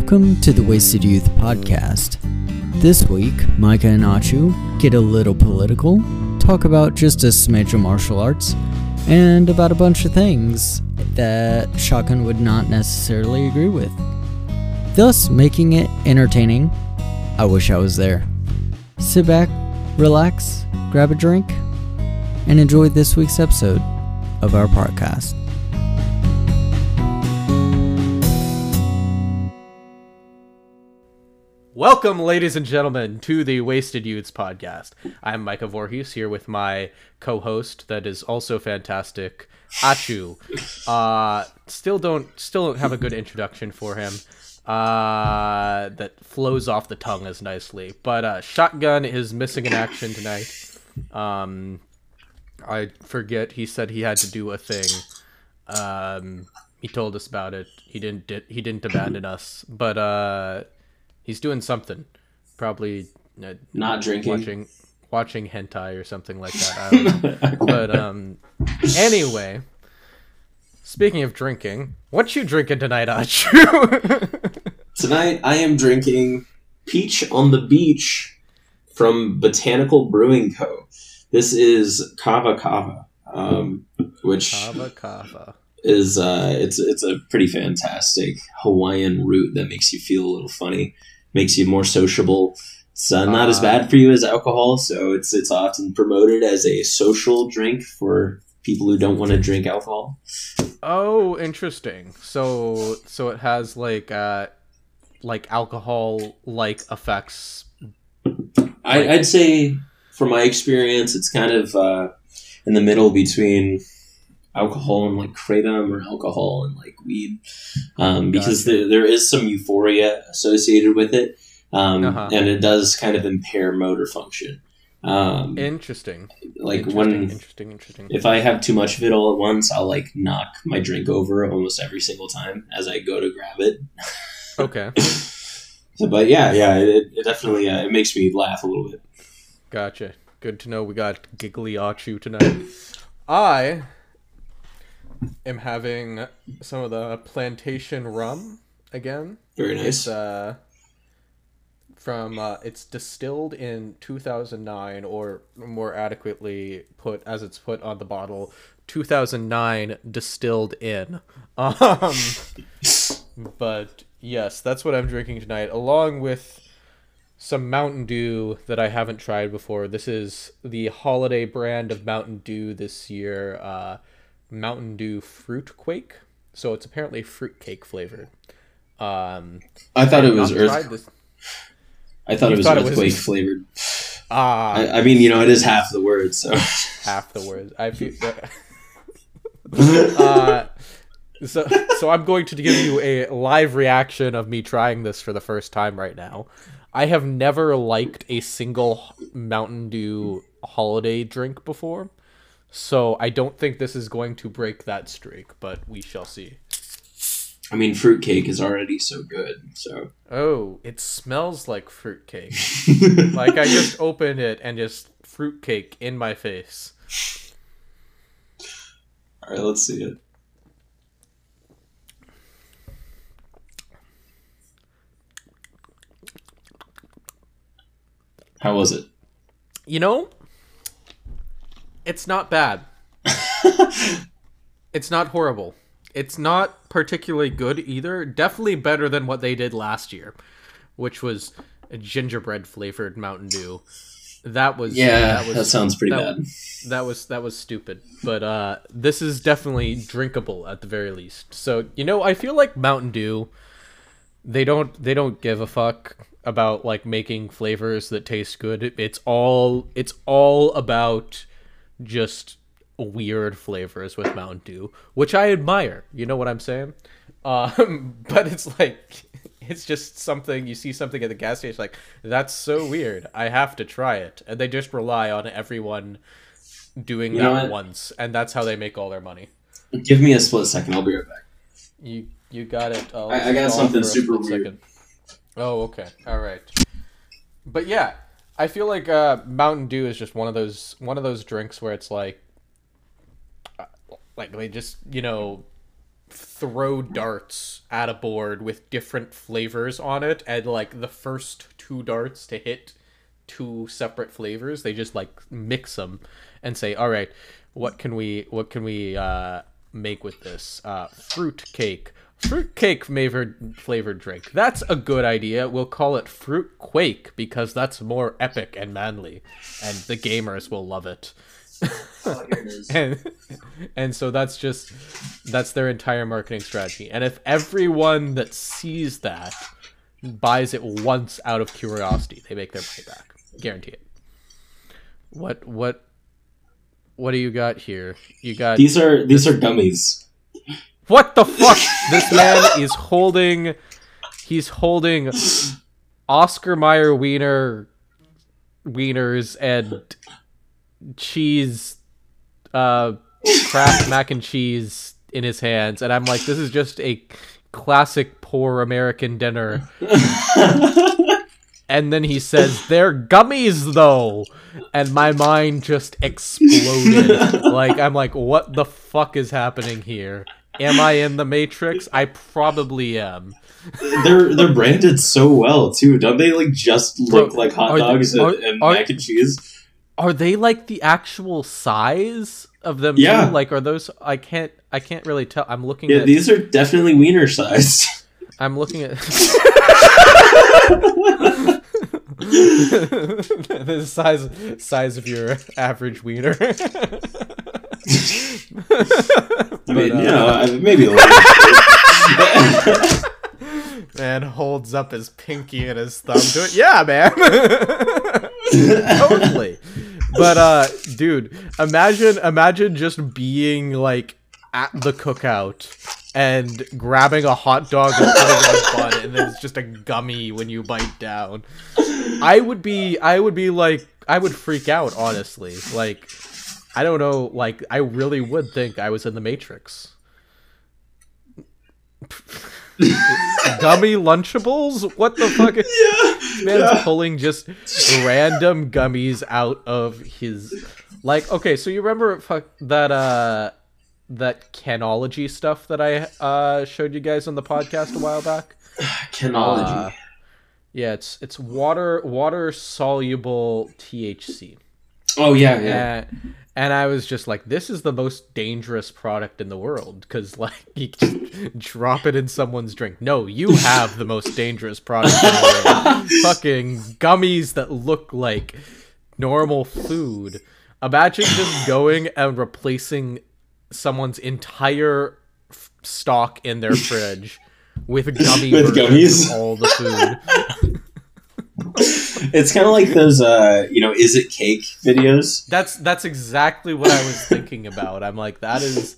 Welcome to the Wasted Youth Podcast. This week, Micah and Achu get a little political, talk about just a smidge of martial arts, and about a bunch of things that Shotgun would not necessarily agree with, thus making it entertaining. I wish I was there. Sit back, relax, grab a drink, and enjoy this week's episode of our podcast. Welcome, ladies and gentlemen, to the Wasted Youths podcast. I'm Micah Voorhees here with my co-host, that is also fantastic, Achu. Uh, still don't, still don't have a good introduction for him. Uh, that flows off the tongue as nicely. But uh, Shotgun is missing in action tonight. Um, I forget. He said he had to do a thing. Um, he told us about it. He didn't. Di- he didn't abandon us. But uh, he's doing something. Probably uh, Not drinking. watching watching hentai or something like that. I don't know. but um, anyway, speaking of drinking, what you drinking tonight, Achu? Tonight I am drinking Peach on the Beach from Botanical Brewing Co. This is Kava Kava, um, which kava kava. is uh, it's it's a pretty fantastic Hawaiian root that makes you feel a little funny, makes you more sociable. It's uh, not as Uh, bad for you as alcohol, so it's it's often promoted as a social drink for people who don't want to drink alcohol. Oh, interesting. So so it has like uh like alcohol like effects. I, I'd say, from my experience, it's kind of uh, in the middle between alcohol and like kratom or alcohol and like weed, um, because Gotcha. there, there is some euphoria associated with it, um, Uh-huh. and it does kind of impair motor function. Um, Interesting. like interesting, when interesting, interesting. if I have too much of it all at once, I'll like knock my drink over almost every single time as I go to grab it. Okay, So, but yeah, yeah, it, it definitely uh, it makes me laugh a little bit. gotcha. Good to know we got giggly Achu tonight. I am having some of the plantation rum again. Very nice. It's uh from uh, it's distilled in 2009 or more adequately put as it's put on the bottle 2009 distilled in um but yes that's what i'm drinking tonight along with some mountain dew that i haven't tried before this is the holiday brand of mountain dew this year uh mountain dew fruit quake so it's apparently fruitcake flavored um I thought it was earth. I thought You it was thought it was- earthquake flavored. Ah, I, I mean, you know, it is half the word, so half the words. I feel. uh, so, so I'm going to give you a live reaction of me trying this for the first time right now. I have never liked a single Mountain Dew holiday drink before, so I don't think this is going to break that streak, but we shall see. I mean, fruitcake is already so good. So, Oh, it smells like fruitcake. like I just opened it and just fruitcake in my face. all right, let's see it. How was it? You know, it's not bad. it's not horrible. It's not particularly good either. Definitely better than what they did last year, which was a gingerbread flavored Mountain Dew. That was Yeah, that, was sounds pretty that- bad. that was that was stupid. But uh this is definitely drinkable at the very least. So, you know, I feel like Mountain Dew they don't they don't give a fuck about like making flavors that taste good. It's all it's all about just weird flavors with Mountain Dew, which I admire. You know what I'm saying? Um, but it's like it's just something you see something at the gas station like that's so weird. I have to try it, and they just rely on everyone doing You that once, and that's how they make all their money. Give me a split second. I'll be right back. You you got it. I- I got something super weird. Oh, okay. All right. But yeah, I feel like uh, Mountain Dew is just one of those one of those drinks where it's like, uh, like they just you know throw darts at a board with different flavors on it, and like the first two darts to hit two separate flavors, they just like mix them and say, "All right, what can we what can we uh, make with this uh, fruit cake?" Fruit cake flavored flavored drink. That's a good idea. We'll call it Fruit Quake because that's more epic and manly, and the gamers will love it. Oh, here it is. and and so that's just that's their entire marketing strategy. And if everyone that sees that buys it once out of curiosity, they make their money back. Guarantee it. What what what do you got here? You got These are these are gummies. What the fuck? this man is holding. He's holding Oscar Mayer wiener wieners and cheese, uh, Kraft mac and cheese in his hands, and I'm like, this is just a classic poor American dinner. And then he says, "They're gummies, though," and my mind just exploded. like I'm like, "What the fuck is happening here? Am I in the Matrix? I probably am." they're they're branded so well too. Don't they like just look Bro, like hot dogs and, are- and are- mac and cheese? Are they like the actual size of them? Yeah. Too? Like, are those? I can't. I can't really tell. I'm looking Yeah, at. these are definitely wiener sized. I'm looking at. the size size of your average wiener. I mean, But, uh, you know, maybe a little. man holds up his pinky and his thumb to it. Yeah, man. totally. But uh dude, imagine imagine just being like at the cookout and grabbing a hot dog and putting it in a bun and then it's just a gummy when you bite down. I would be I would be like I would freak out honestly. Like I don't know, like I really would think I was in the Matrix. Gummy Lunchables? What the fuck? Is this man's pulling just random gummies out of his like okay so you remember fuck that uh that canology stuff that i uh showed you guys on the podcast a while back Canology. Uh, yeah it's it's water water soluble thc oh yeah, yeah. and, and I was just like, this is the most dangerous product in the world because, like, you just drop it in someone's drink. No, you have the most dangerous product in the world. Fucking gummies that look like normal food. Imagine just going and replacing someone's entire f- stock in their fridge with gummy With gummies? all the food. It's kind of like those, uh, you know, is it cake videos? That's that's exactly what I was thinking about. I'm like, that is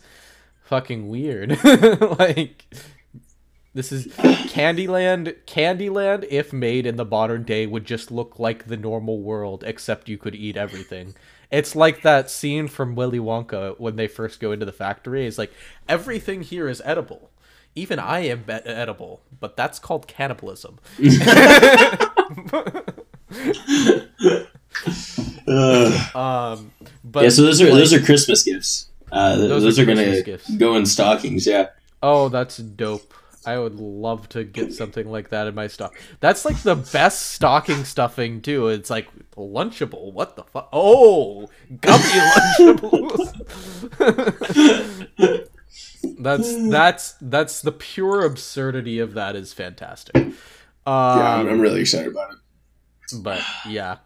fucking weird. like this is Candyland. Candyland, if made in the modern day, would just look like the normal world, except you could eat everything. It's like that scene from Willy Wonka when they first go into the factory. It's like everything here is edible. Even I am edible, but that's called cannibalism. Um, but yeah, so those are like- those are Christmas gifts. Uh, th- Those those, are are, gonna gifts. go in stockings. Yeah. Oh, that's dope. I would love to get something like that in my stock. That's like the best stocking stuffing too. It's like lunchable. What the fuck? Oh, gummy lunchables. that's that's that's the pure absurdity of that is fantastic. Um, yeah, I'm, I'm really excited about it. but yeah.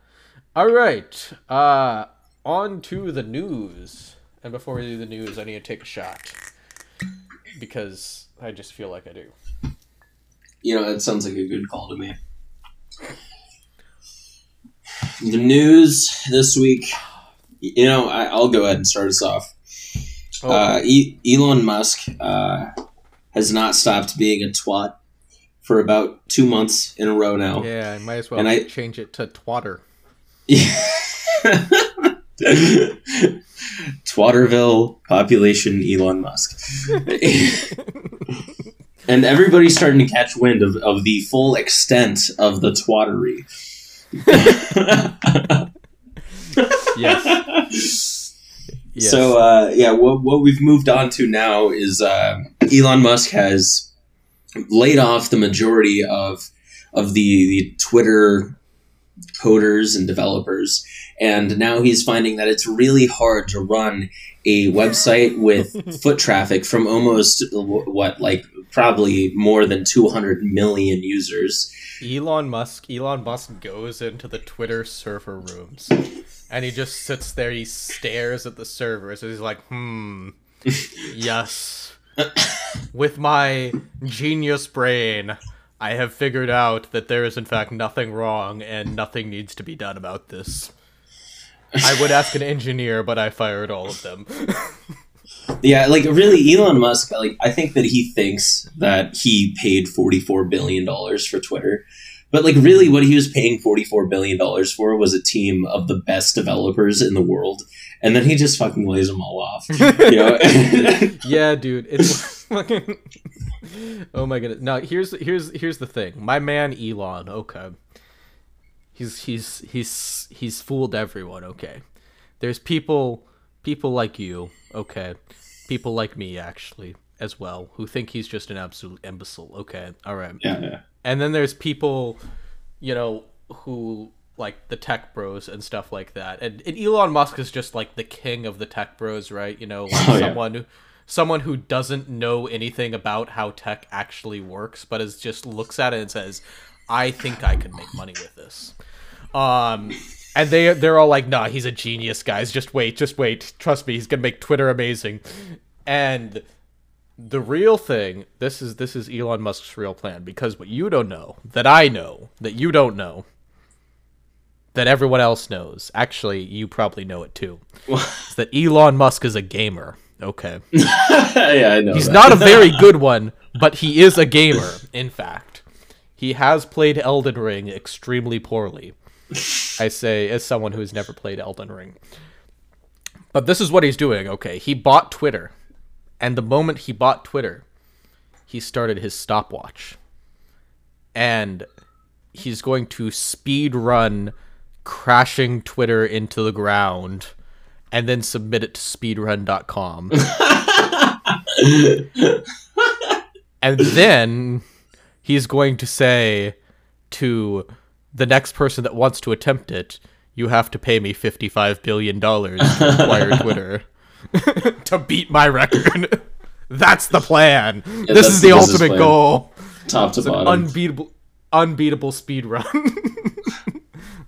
All right. Uh on to the news. And before we do the news, I need to take a shot because I just feel like I do. You know, that sounds like a good call to me. The news this week, you know, I, I'll go ahead and start us off. Oh, Uh, e- Elon Musk uh, has not stopped being a twat for about two months in a row now. yeah, I might as well and I- change it to twatter. Yeah. Twatterville population Elon Musk. and everybody's starting to catch wind of, of the full extent of the twattery. Yes. Yes. So uh, yeah, what what we've moved on to now is uh, Elon Musk has laid off the majority of of the, the Twitter coders and developers. And now he's finding that it's really hard to run a website with foot traffic from almost what, like probably more than 200 million users. Elon Musk, Elon Musk goes into the Twitter server rooms and he just sits there, he stares at the servers, and he's like, hmm, yes. With my genius brain, I have figured out that there is in fact nothing wrong and nothing needs to be done about this. I would ask an engineer, but I fired all of them. yeah, like really, Elon Musk. Like, I think that he thinks that he paid forty-four billion dollars for Twitter, but like, really, what he was paying forty-four billion dollars for was a team of the best developers in the world, and then he just fucking lays them all off. You know? yeah, dude, it's fucking. oh my goodness! Now here's here's here's the thing. My man Elon. Okay he's he's he's he's fooled everyone okay there's people people like you okay people like me actually as well who think he's just an absolute imbecile okay all right yeah, yeah. and then there's people you know who like the tech bros and stuff like that and, and elon musk is just like the king of the tech bros right you know like oh, someone yeah. who someone who doesn't know anything about how tech actually works but is just looks at it and says I think I could make money with this. Um, and they they're all like, "Nah, he's a genius, guys. Just wait, just wait. Trust me, he's gonna make Twitter amazing." And the real thing, this is this is Elon Musk's real plan because what you don't know, that I know, that you don't know, that everyone else knows. Actually, you probably know it too. is that Elon Musk is a gamer. Okay. yeah, I know. He's that. not a very good one, but he is a gamer, in fact. He has played Elden Ring extremely poorly. I say as someone who has never played Elden Ring. But this is what he's doing, okay? He bought Twitter. And the moment he bought Twitter, he started his stopwatch. And he's going to speed run crashing Twitter into the ground and then submit it to speedrun.com. and then he's going to say to the next person that wants to attempt it, you have to pay me $55 billion to acquire Twitter to beat my record. that's the plan. Yeah, this is the, ultimate plan. goal. Top to it's bottom. unbeatable, unbeatable speed run.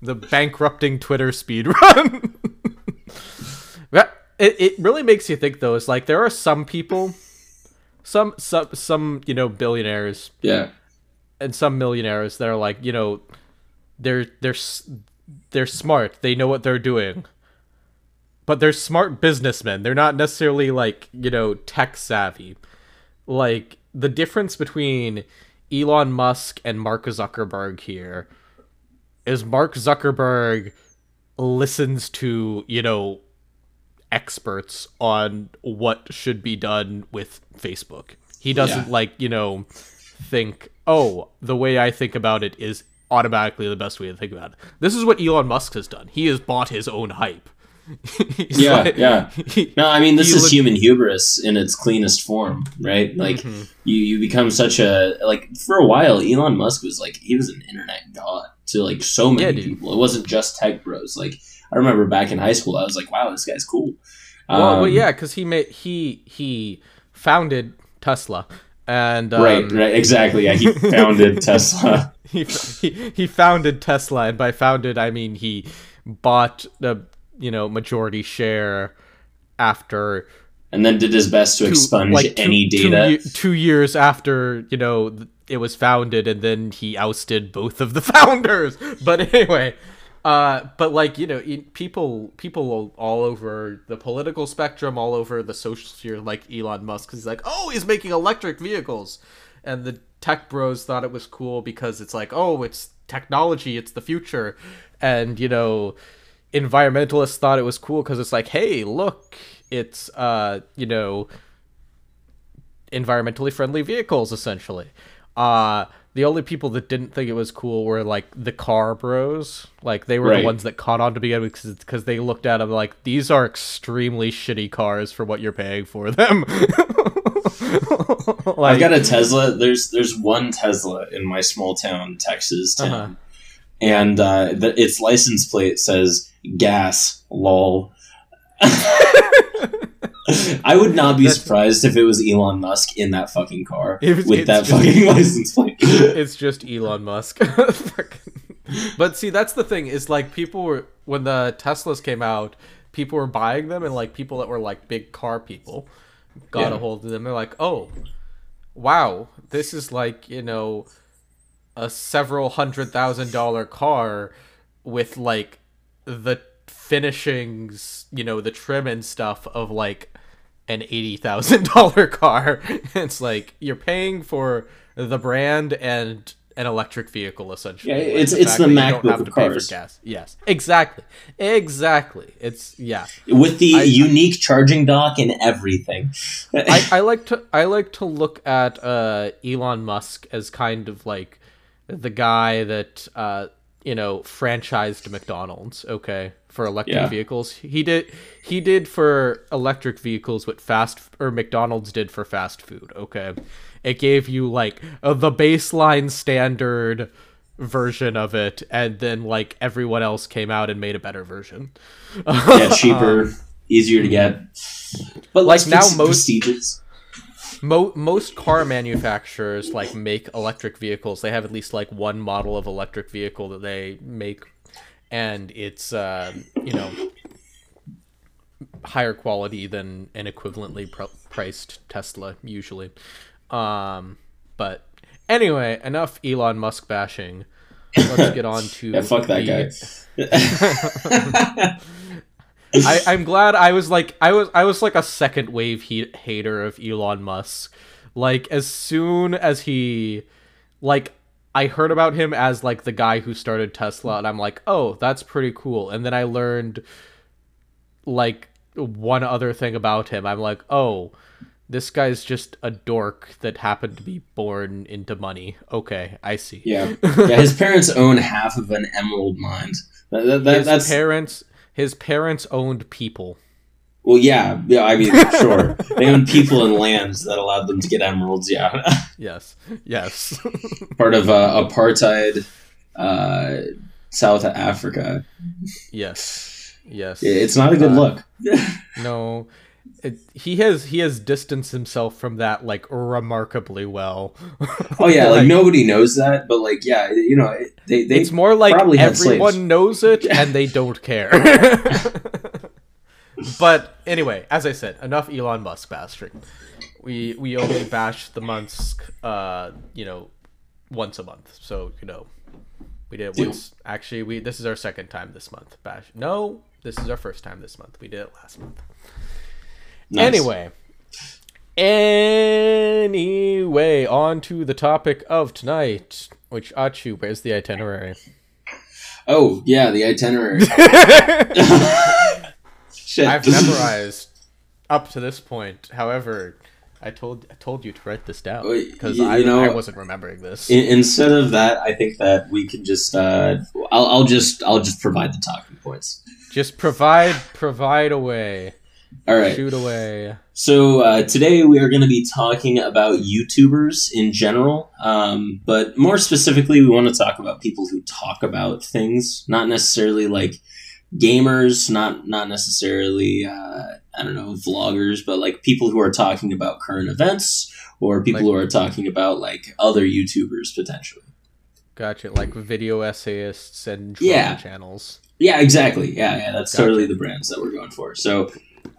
The bankrupting Twitter speed run. it, it really makes you think though. It's like there are some people, some some some you know billionaires. Yeah and some millionaires that are like, you know, they're they're they're smart. They know what they're doing. But they're smart businessmen. They're not necessarily like, you know, tech savvy. Like the difference between Elon Musk and Mark Zuckerberg here is Mark Zuckerberg listens to, you know, experts on what should be done with Facebook. He doesn't yeah. like, you know, think, oh, the way I think about it is automatically the best way to think about it. This is what Elon Musk has done. He has bought his own hype. yeah, like, yeah. No, I mean this is human hubris in its cleanest form, right? Like mm-hmm. you, you become such a like for a while. Elon Musk was like he was an internet god to like so many yeah, people. It wasn't just tech bros. Like I remember back in high school, I was like, wow, this guy's cool. Well, um, well yeah, because he made he he founded Tesla and um, right, right, exactly. Yeah, he founded Tesla. He, he he founded Tesla, and by founded I mean he bought the you know majority share after, and then did his best to two, expunge like two, any data. Two, two years after you know it was founded, and then he ousted both of the founders. But anyway, uh, but like you know, people people all over the political spectrum, all over the social sphere, like Elon Musk, he's like, oh, he's making electric vehicles, and the tech bros thought it was cool because it's like, oh, it's technology, it's the future, and you know, environmentalists thought it was cool because it's like, hey, look, it's uh, you know, environmentally friendly vehicles essentially. Uh the only people that didn't think it was cool were like the car bros. Like they were right. the ones that caught on to begin with because they looked at them like these are extremely shitty cars for what you're paying for them. like, I've got a Tesla. There's there's one Tesla in my small town, Texas town, uh-huh. And uh, the, its license plate says "gas." Lol. I would not be surprised if it was Elon Musk in that fucking car with that just, fucking license plate. It's just Elon Musk. but see, that's the thing is like people were when the Teslas came out, people were buying them, and like people that were like big car people got yeah. a hold of them. They're like, oh, wow, this is like you know a several hundred thousand dollar car with like the finishings, you know, the trim and stuff of like an eighty thousand dollar car. it's like you're paying for the brand and an electric vehicle essentially. Yeah, it's the it's the MacBook of cars. gas. Yes, exactly, exactly. It's yeah with the I, unique charging dock and everything. I, I like to I like to look at uh, Elon Musk as kind of like the guy that uh, you know franchised McDonald's. Okay, for electric yeah. vehicles. He did he did for electric vehicles what fast or McDonald's did for fast food. Okay, it gave you like uh, the baseline standard version of it, and then like everyone else came out and made a better version. yeah, cheaper, um, easier to get, but like now most prestigious. Mo- most car manufacturers like make electric vehicles. They have at least like one model of electric vehicle that they make and it's uh, you know higher quality than an equivalently pr- priced Tesla usually. Um, but anyway, enough Elon Musk bashing. Let's get on to yeah, fuck that the... guy. I, I'm glad I was like I was I was like a second wave he- hater of Elon Musk. Like as soon as he like I heard about him as like the guy who started Tesla, and I'm like, oh, that's pretty cool. And then I learned like one other thing about him. I'm like, oh, this guy's just a dork that happened to be born into money. Okay, I see. Yeah, yeah. His parents own half of an emerald mine. That, that, that, his that's... parents. His parents owned people. Well, yeah, yeah. I mean, sure, they owned people and lands that allowed them to get emeralds. Yeah. yes. Yes. Part of uh, apartheid, uh, South Africa. Yes. Yes. It's not a good uh, look. no, it, he has he has distanced himself from that like remarkably well. oh yeah, like, like, nobody knows that, but like yeah, you know, they, they it's more like everyone knows it and they don't care but anyway, as I said, enough Elon Musk bashing. We we only bash the Musk, uh, you know, once a month. So you know, we did it once. Actually, we this is our second time this month. Bash. No, this is our first time this month. We did it last month. Nice. Anyway. Anyway, on to the topic of tonight, which Achu, where's the itinerary? Oh, yeah, the itinerary. Shit. I've memorized up to this point. However, I told I told you to write this down because I, know, I wasn't remembering this. In, instead of that, I think that we can just uh, I'll, I'll just I'll just provide the talking points. Just provide provide away. All right, shoot away. So uh, today we are going to be talking about YouTubers in general, um, but more specifically, we want to talk about people who talk about things, not necessarily like gamers, not not necessarily uh, I don't know vloggers, but like people who are talking about current events or people like, who are talking about like other YouTubers potentially. Gotcha, like video essayists and yeah. channels. Yeah, exactly. Yeah, yeah, that's gotcha. totally the brands that we're going for. So,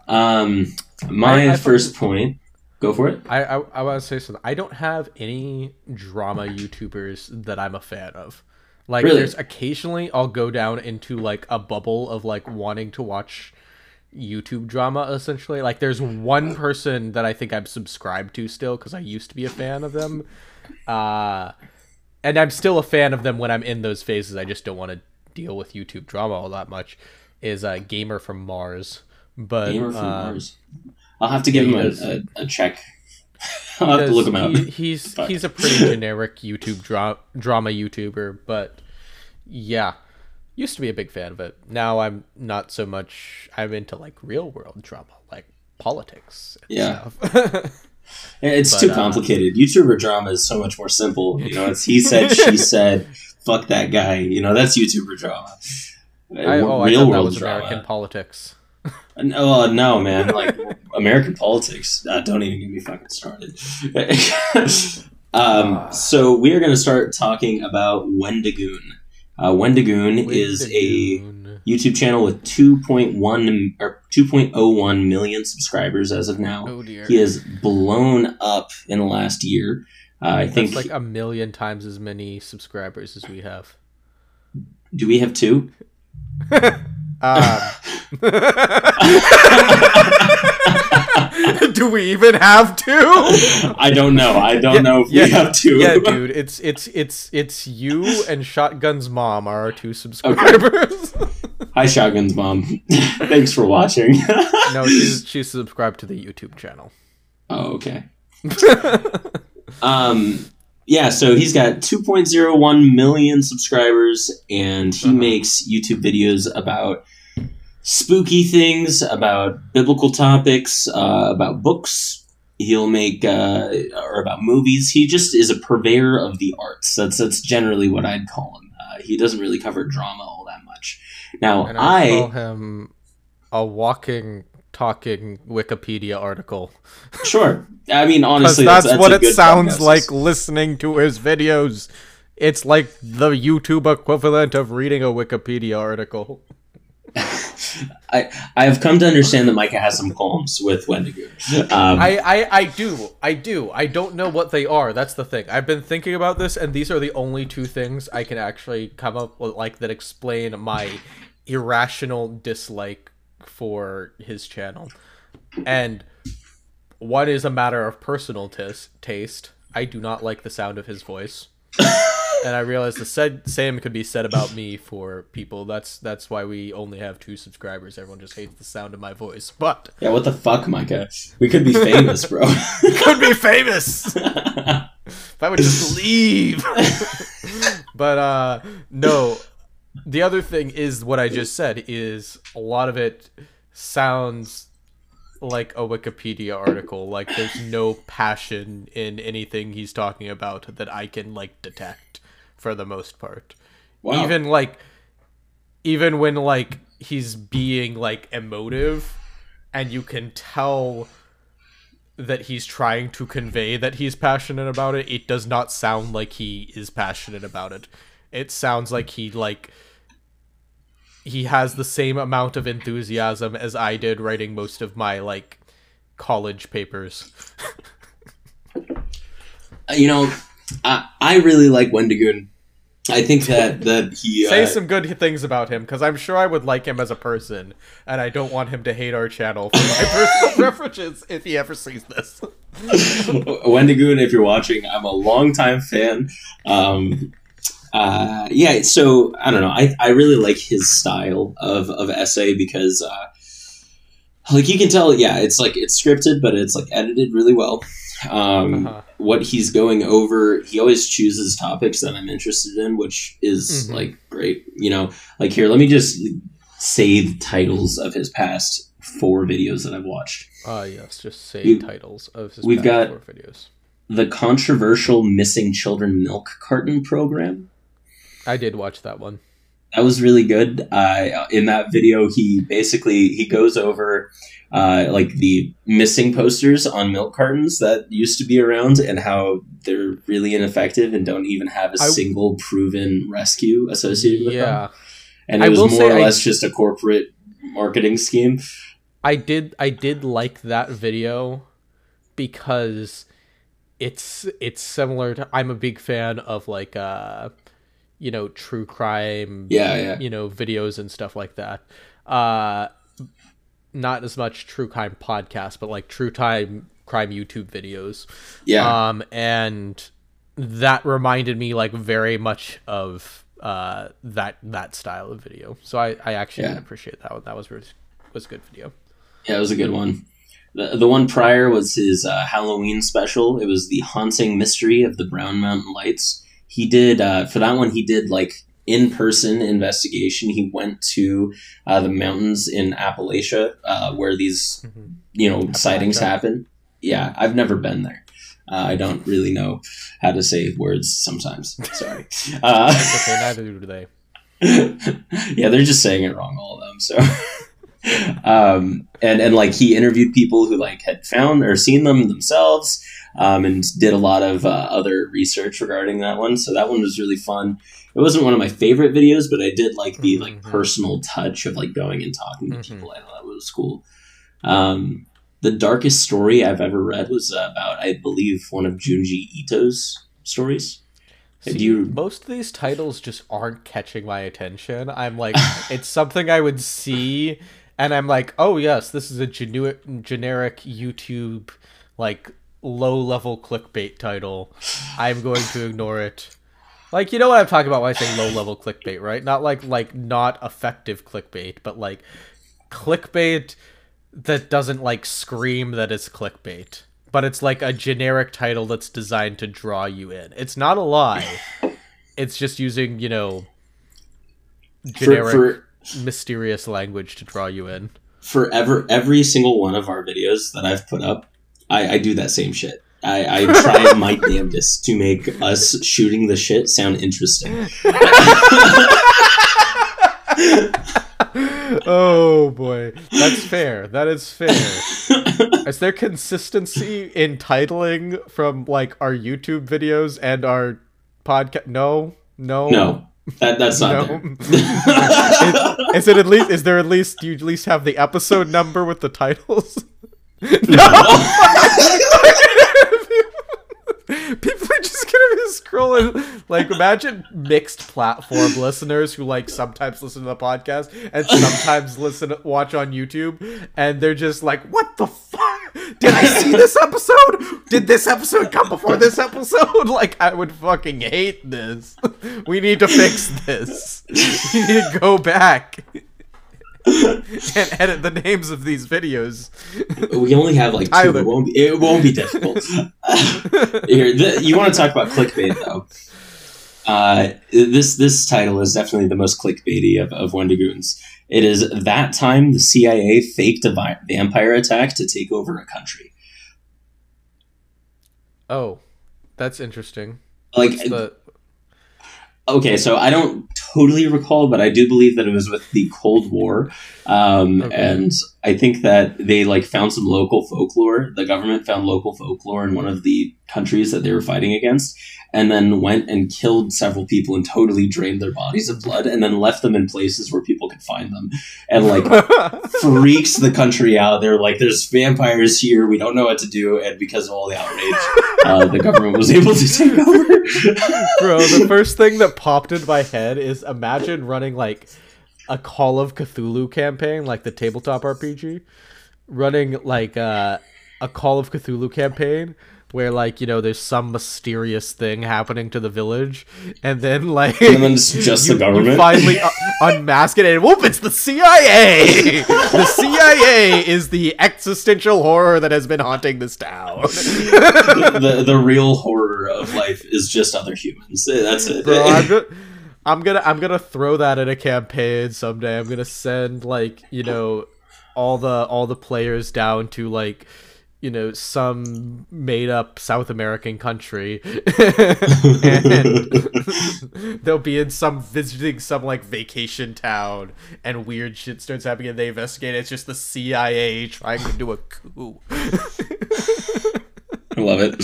um, my I, I first point. Go for it. I, I I want to say something. I don't have any drama YouTubers that I'm a fan of. Like really? there's occasionally I'll go down into like a bubble of like wanting to watch YouTube drama essentially. Like there's one person that I think I'm subscribed to still cuz I used to be a fan of them. Uh and I'm still a fan of them when I'm in those phases. I just don't want to deal with YouTube drama all that much. Is a gamer from Mars. But from uh, Mars. I'll have to give him a, a, a check I'll have to look him up. He, he's but. he's a pretty generic YouTube dra- drama YouTuber, but yeah, used to be a big fan of it. Now I'm not so much. I'm into like real world drama, like politics. yeah. It's But, too uh, complicated. YouTuber drama is so much more simple. You know, it's he said, she said, fuck that guy. You know, that's YouTuber drama. I, oh, I Real thought that world was drama. American politics. No, uh, no, man. Like American politics. Uh, don't even get me fucking started. um, so we are going to start talking about Wendigoon. Uh, Wendigoon is a YouTube channel with 2.1 or 2.01 million subscribers as of now. Oh dear. He has blown up in the last year. Uh, I think. Like a million times as many subscribers as we have. do we have two? Um, do we even have two? I don't know. I don't Yeah, know if yeah, we have two. yeah, dude, it's it's it's it's you and Shotgun's mom are our two subscribers. Hi, Shotgun's mom. Thanks for watching. no, she's she's subscribed to the YouTube channel. oh, okay. Um, yeah, so he's got 2.01 million subscribers, and he Uh-huh. makes YouTube videos about spooky things, about biblical topics, uh, about books. He'll make uh, or about movies. He just is a purveyor of the arts. That's that's generally what I'd call him. Uh, he doesn't really cover drama all that much. Now And I, I call him a walking, talking Wikipedia article. sure. I mean, honestly, that's, that's, what it sounds prognosis. like listening to his videos. It's like the YouTube equivalent of reading a Wikipedia article. I I have come to understand that Micah has some qualms with Wendigoon. Um, I, I, I do. I do. I don't know what they are. That's the thing. I've been thinking about this, and these are the only two things I can actually come up with, like, that explain my irrational dislike for his channel. And one is a matter of personal tis- taste. I do not like the sound of his voice. and I realize the said same could be said about me for people. That's that's why we only have two subscribers. Everyone just hates the sound of my voice. But yeah, what the fuck, Micah? We could be famous, bro. We could be famous. if I would just leave. but uh no. The other thing is what I just said is a lot of it sounds like a Wikipedia article. Like there's no passion in anything he's talking about that I can like detect for the most part. wow. Even like even when like he's being like emotive and you can tell that he's trying to convey that he's passionate about it, it does not sound like he is passionate about it. It sounds like he like he has the same amount of enthusiasm as I did writing most of my like college papers. you know, I I really like Wendigoon. I think that that he Say uh, some good things about him, because I'm sure I would like him as a person, and I don't want him to hate our channel for my personal preferences if he ever sees this. Wendigoon. If you're watching, I'm a longtime fan. Um, uh, yeah, so I don't know. I, I really like his style of, of essay because, uh, like, you can tell, yeah, it's like it's scripted, but it's like edited really well. Um, Uh-huh. What he's going over, he always chooses topics that I'm interested in, which is Mhm. like great. You know, like here, let me just say the titles of his past four videos that I've watched. Ah, yes, just say You- titles of his we've past got- four videos. The controversial missing children milk carton program. I did watch that one. that was really good. Uh, in that video, he basically he goes over uh, like the missing posters on milk cartons that used to be around and how they're really ineffective and don't even have a I- single proven rescue associated with them. Yeah, And I it was will more or I- less just a corporate marketing scheme. I did. I did like that video because it's it's similar to. I'm a big fan of like uh, you know, true crime. Yeah, yeah. You know, videos and stuff like that. Uh, not as much true crime podcast, but like true time crime YouTube videos. Yeah, Um, and that reminded me like very much of uh that that style of video. So I I actually Yeah. appreciate that one. That was was a good video. yeah, it was a good one. The, the one prior was his uh, Halloween special. It was the haunting mystery of the Brown Mountain Lights. He did uh, for that one. He did like in person investigation. He went to uh, the mountains in Appalachia uh, where these Mhm. you know sightings happen. yeah, I've never been there. Uh, I don't really know how to say words sometimes. Sorry. Uh, okay, neither do they. yeah, they're just saying it wrong, all of them. So, um, and and like he interviewed people who like had found or seen them themselves, um, and did a lot of uh, other research regarding that one. So that one was really fun. It wasn't one of my favorite videos, but I did like the like Mhm. personal touch of like going and talking to Mhm. people. I thought that was cool. Um, the darkest story I've ever read was about, I believe, one of Junji Ito's stories. See, you- most of these titles just aren't catching my attention. I'm like, it's something I would see, and I'm like, oh yes, this is a genu- generic YouTube like low level clickbait title. I'm going to ignore it. Like you know what I'm talking about when I say low level clickbait, right? Not like like not effective clickbait, but like clickbait that doesn't like scream that it's clickbait. But it's like a generic title that's designed to draw you in. It's not a lie. It's just using, you know, generic for mysterious language to draw you in. forever, every single one of our videos that I've put up, I, I do that same shit. I, I try my damnedest to make us shooting the shit sound interesting. oh boy. That's fair. That is fair. Is there consistency in titling from like our YouTube videos and our podcast? No. No. No, that that's not No. there. Is it at least is there at least do you at least have the episode number with the titles? People are just gonna be scrolling. Like, imagine mixed platform listeners who like sometimes listen to the podcast and sometimes listen watch on YouTube, and they're just like, "What the fuck? Did I see this episode? Did this episode come before this episode? Like, I would fucking hate this. We need to fix this. We need to go back." and edit the names of these videos. we only have like two. Tyler. It won't be. It won't be difficult. Here, th- you want to talk about clickbait though? Uh, this this title is definitely the most clickbaity of of Wendigoons. It is that time the CIA faked a vi- vampire attack to take over a country. Oh, that's interesting. Like the okay, so I don't totally recall, but I do believe that it was with the Cold War, um, Okay. and I think that they like found some local folklore. The government found local folklore in one of the countries that they were fighting against, and then went and killed several people and totally drained their bodies of blood, and then left them in places where people could find them, and like freaks the country out. They're like, "There's vampires here. We don't know what to do," and because of all the outrage, uh, the government was able to take over. Bro, the first thing that popped in my head is imagine running like a Call of Cthulhu campaign, like the tabletop RPG, running like uh, a Call of Cthulhu campaign where like you know there's some mysterious thing happening to the village, and then like And then it's just the you- government. You finally uh, unmask it, and whoop! It's the CIA. the CIA is the existential horror that has been haunting this town. the the real horror of life is just other humans. That's it. bro. I'm gonna, I'm gonna, I'm gonna throw that in a campaign someday. I'm gonna send like you know all the all the players down to like you know some made up South American country, and they'll be in some visiting some like vacation town, and weird shit starts happening, and they investigate. It's just the CIA trying to do a coup. I love it.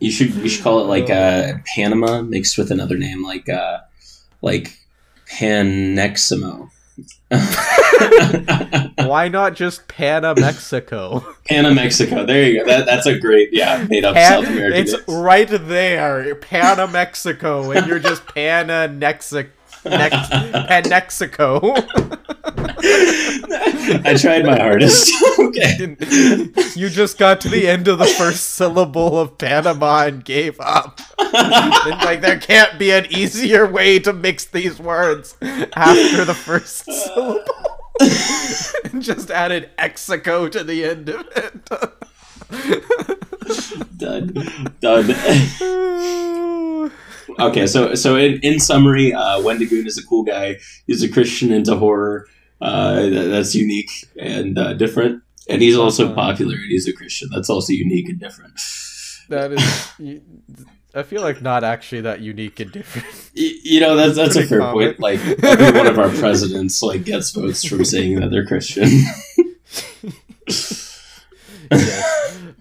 You should you should call it like uh, Panama mixed with another name like uh, like Paneximo. Why not just Pana Mexico? Pana Mexico. There you go. That, that's a great yeah made up Pan- South American. it's right there, Pana Mexico, and you're just Pana Nexic. Nex- Panexico. I tried my hardest. okay. you just got to the end of the first syllable of Panama and gave up. It's like there can't be an easier way to mix these words after the first syllable. and just added Exico to the end of it. Done. Done. Okay, so so in, in summary, uh, Wendigoon is a cool guy. He's a Christian into horror. Uh, that- that's unique and uh, different. and he's also Uh-huh. popular and he's a Christian. That's also unique and different. That is. I feel like not actually that unique and different. You know, that's that's a fair common. point. Like every one of our presidents like gets votes from saying that they're Christian. yes.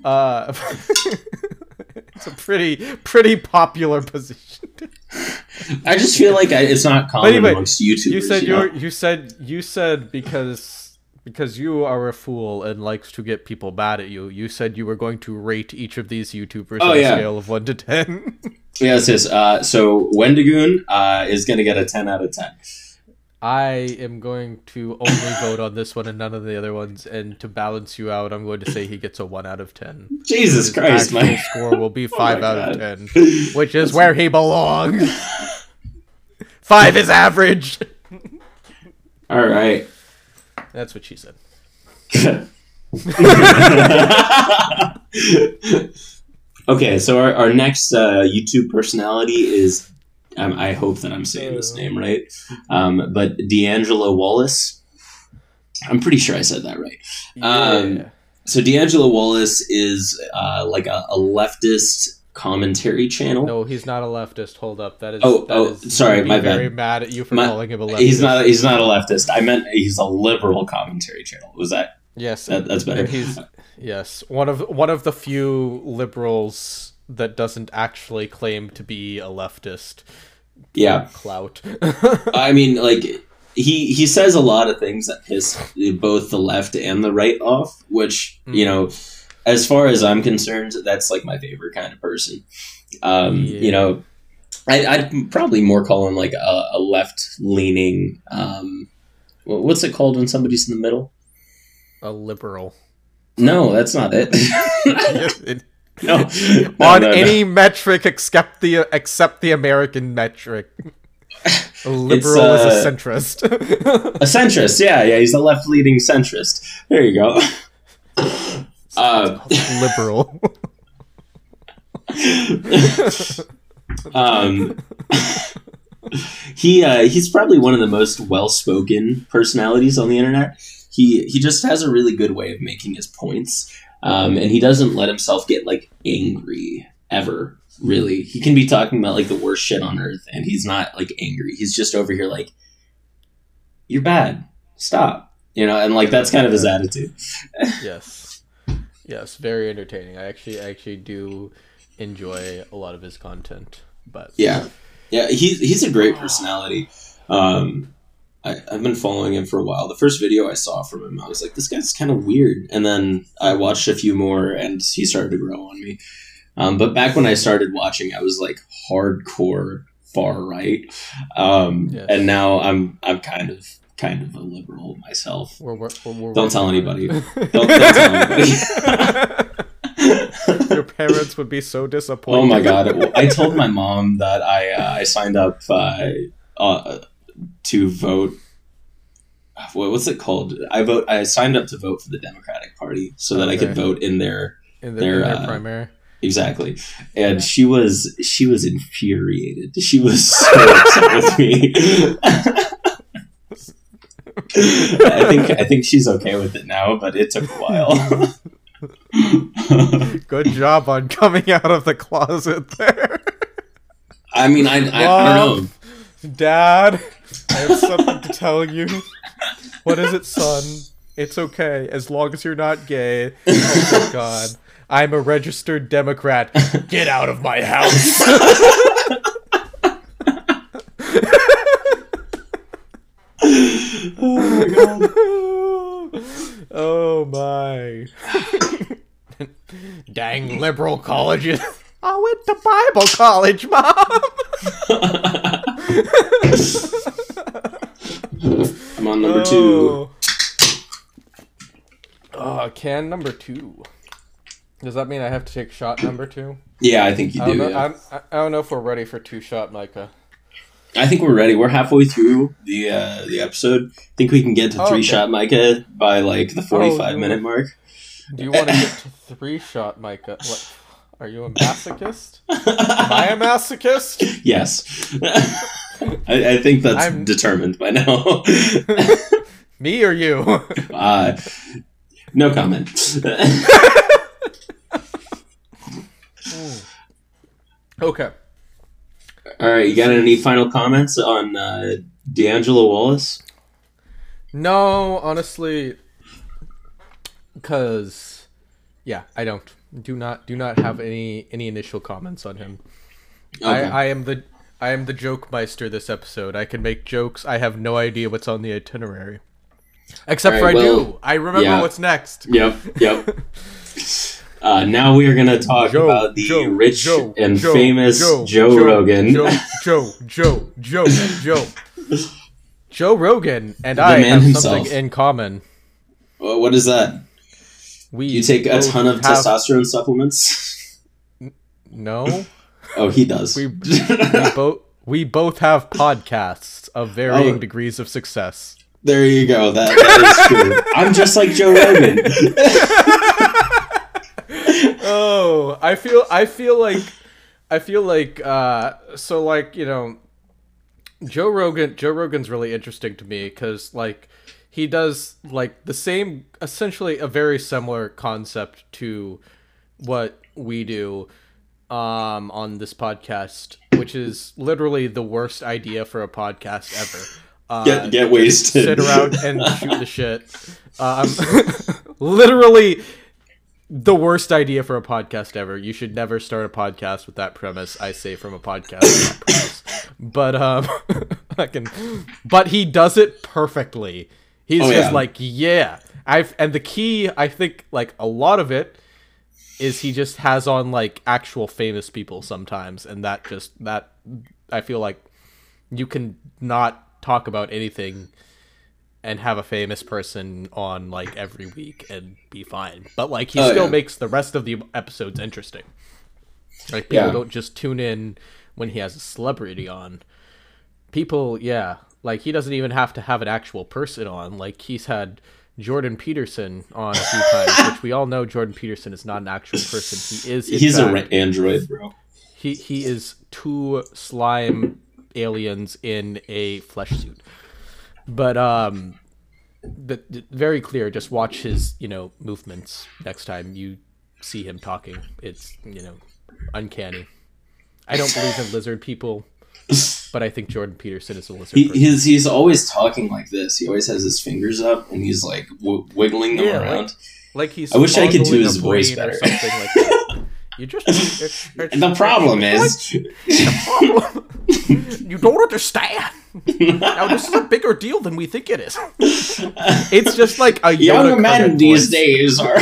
Uh, it's a pretty pretty popular position. I just feel like I, it's not common anyway, amongst YouTubers. You said you know? you said you said because because you are a fool and likes to get people mad at you. You said you were going to rate each of these YouTubers Oh, on a scale of one to ten. Yes, yes. Uh, so Wendigoon uh, is going to get a ten out of ten. I am going to only vote on this one and none of the other ones. And to balance you out, I'm going to say he gets a one out of ten. Jesus His Christ, my score will be five my out of ten, which is where he belongs. Five is average. All right. That's what she said. okay, so our, our next uh, YouTube personality is, um, I hope that I'm saying this name right, um, but D'Angelo Wallace. I'm pretty sure I said that right. Um, Yeah. So D'Angelo Wallace is uh, like a, a leftist commentary channel. No, he's not a leftist. Hold up, that is. Oh, that oh, is- sorry, he'd be my bad. Very mad at you for My- calling him a leftist. He's not. He's not a leftist. I meant he's a liberal commentary channel. Was that? Yes, that that's better. he's yes one of one of the few liberals that doesn't actually claim to be a leftist. Yeah. Clout. I mean, like he he says a lot of things that piss both the left and the right off. Which you know, as far as I'm concerned, that's like my favorite kind of person. Um, Yeah. You know, I, I'd probably more call him like a, a left leaning. Um, what's it called when somebody's in the middle? a liberal. No, that's not it. No, on no, any metric except the except the American metric. A liberal uh, is a centrist. A centrist, yeah, yeah, he's a left leaning centrist. There you go. Uh, liberal. um, he uh, he's probably one of the most well spoken personalities on the internet. He he just has a really good way of making his points, um, and he doesn't let himself get like angry ever. Really, he can be talking about like the worst shit on earth, and he's not like angry. He's just over here like, "You're bad. Stop." You know, and like that's kind of his attitude. yes, yes, very entertaining. I actually I actually do enjoy a lot of his content, but Yeah, yeah, he's he's a great personality. Um, I, I've been following him for a while. The first video I saw from him, I was like, this guy's kind of weird. And then I watched a few more, and he started to grow on me. Um, but back when I started watching, I was like hardcore far right, um, Yes. and now I'm I'm kind of kind of a liberal myself. We're, we're, we're Don't tell anybody. Don't- don't tell anybody. Your parents would be so disappointed. Oh my god! I told my mom that I uh, I signed up uh, uh, to vote. What, what's it called? I vote. I signed up to vote for the Democratic Party so that I could vote in their in, the, They're, in their uh, primary. exactly. And she was she was infuriated. She was so upset with me. I think I think she's okay with it now, but it took a while. Good job on coming out of the closet there. I mean, I, I, I don't know. Dad, I have something to tell you. What is it, son? It's okay, as long as you're not gay. Oh my god. I'm a registered Democrat. Get out of my house. oh my. god. Oh my. Dang liberal colleges. I went to Bible college, mom. I'm on number two. Oh, uh, can number two. Does that mean I have to take shot number two? Yeah, I think you I don't, know, yeah. I I don't know if we're ready for two shot, Micah. I think we're ready. We're halfway through the uh, the episode. I think we can get to Oh, three okay. shot Micah by like the forty five minute mark. Do you want to get to three shot, Micah? What? Are you a masochist? Am I a masochist? yes, I, I think that's I'm- determined by now. Me or you? uh, No comment. Okay. All right, you got any final comments on uh, D'Angelo Wallace? No, honestly, because yeah, I don't do not do not have any any initial comments on him. Okay. I I am the I am the joke meister this episode. I can make jokes. I have no idea what's on the itinerary. Except Alright, for I well, do. I remember yeah. what's next. Yep, yep. Uh, now we are going to talk about the rich and famous Joe, Rogan. Joe, Joe, Joe, Joe, Joe. Joe Rogan and The I man have himself. something in common. Uh, what is that? We You take a ton of have- testosterone supplements? No, Oh, he does. we we both we both have podcasts of varying Oh. degrees of success. There you go. That, that is true. I'm just like Joe Rogan. oh, I feel I feel like I feel like uh so like, you know, Joe Rogan Joe Rogan's really interesting to me cuz like he does like the same essentially a very similar concept to what we do um on this podcast, which is literally the worst idea for a podcast ever. Uh, Get- get wasted. Sit around and shoot the shit. Um, literally the worst idea for a podcast ever. You should never start a podcast with that premise. I say from a podcast premise. But um, I can. But he does it perfectly. He's Oh, just yeah. like, yeah. I've and the key, I think, like a lot of it is he just has on like actual famous people sometimes, and that just that I feel like you can not talk about anything and have a famous person on like every week and be fine. But like he Oh, still yeah. makes the rest of the episodes interesting. Like people Yeah. don't just tune in when he has a celebrity on. People, yeah, like he doesn't even have to have an actual person on. Like he's had Jordan Peterson on a few times, which we all know Jordan Peterson is not an actual person. He is He's a fact- android, bro. he he is two slime aliens in a flesh suit. But um the- very clear just watch his, you know, movements next time you see him talking. It's, you know, uncanny. I don't believe in lizard people, but I think Jordan Peterson is a lizard He, he's he's always talking like this. He always has his fingers up and he's like w- wiggling them Yeah, around. like he's I wish I could do his voice brain or better. something like. You just it's, it's, the problem is, you don't understand. now this is a bigger deal than we think it is. It's just like a young men these voice. days are.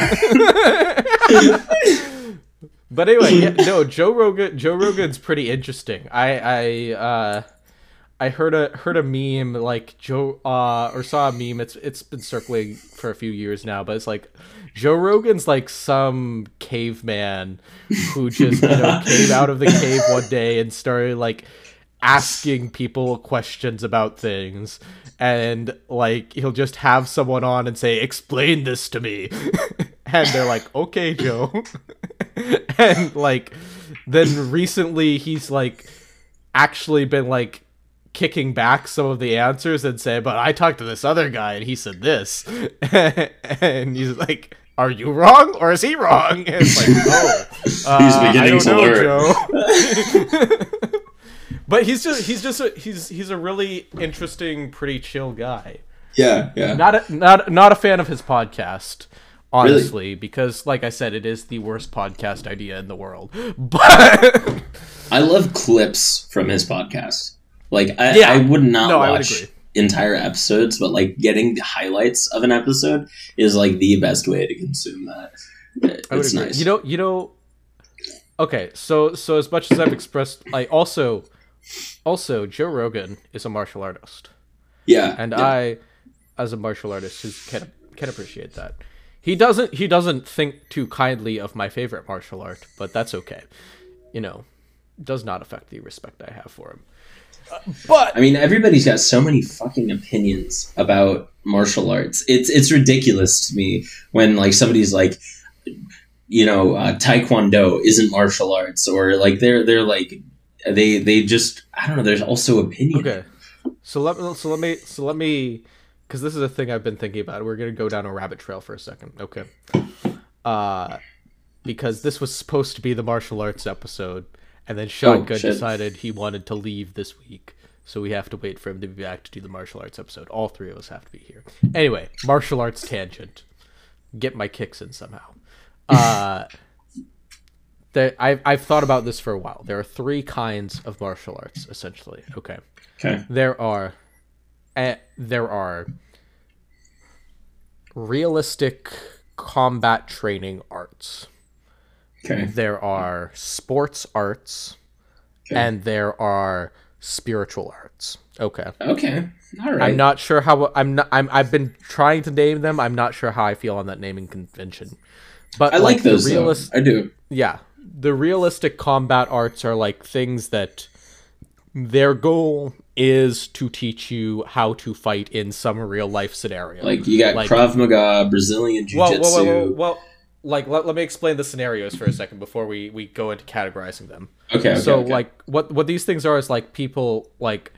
But anyway, yeah, no, Joe Rogan. Joe Rogan's pretty interesting. I I uh, I heard a heard a meme like Joe uh, or saw a meme. It's it's been circling for a few years now, but it's like Joe Rogan's like some caveman who just you know came out of the cave one day and started like asking people questions about things and like he'll just have someone on and say explain this to me and they're like okay joe and like then recently he's like actually been like kicking back some of the answers and say but i talked to this other guy and he said this and he's like are you wrong or is he wrong and it's like oh uh, He's beginning to learn. Joe. but he's just he's just a, he's he's a really interesting pretty chill guy yeah, yeah. not a, not not a fan of his podcast honestly because like i said it is the worst podcast idea in the world but I love clips from his podcast. Like I, Yeah. I would not No, I would watch entire episodes, but like getting the highlights of an episode is like the best way to consume that. It's agree. nice. You know, you know. Okay, so so as much as I've expressed, I also, also Joe Rogan is a martial artist, yeah, and yeah. I, as a martial artist, can can appreciate that. He doesn't he doesn't think too kindly of my favorite martial art, but that's okay. You know, does not affect the respect I have for him. But I mean, everybody's got so many fucking opinions about martial arts. It's it's ridiculous to me when like somebody's like, you know, uh, Taekwondo isn't martial arts, or like they're they're like they they just I don't know. There's also opinion. Okay. So let so let me so let me because this is a thing I've been thinking about. We're gonna go down a rabbit trail for a second. Okay. Uh, because this was supposed to be the martial arts episode, and then Shotgun shit. decided he wanted to leave this week, so we have to wait for him to be back to do the martial arts episode. All three of us have to be here. Anyway, martial arts tangent. Get my kicks in somehow. Uh, there, I've I've thought about this for a while. There are three kinds of martial arts, essentially. Okay. Okay. There are, uh, there are realistic combat training arts. Okay. There are sports arts, Okay. and there are spiritual arts. Okay. Okay. All right. I'm not sure how I'm not I'm I've been trying to name them. I'm not sure how I feel on that naming convention. But I like, the those. I do. yeah, the realistic combat arts are like things that their goal is to teach you how to fight in some real life scenario. Like you got Like- Krav Maga, Brazilian Jiu Jitsu. well, well, well, well, like let, let me explain the scenarios for a second before we we go into categorizing them. Okay. okay, so okay. like what what these things are is like people like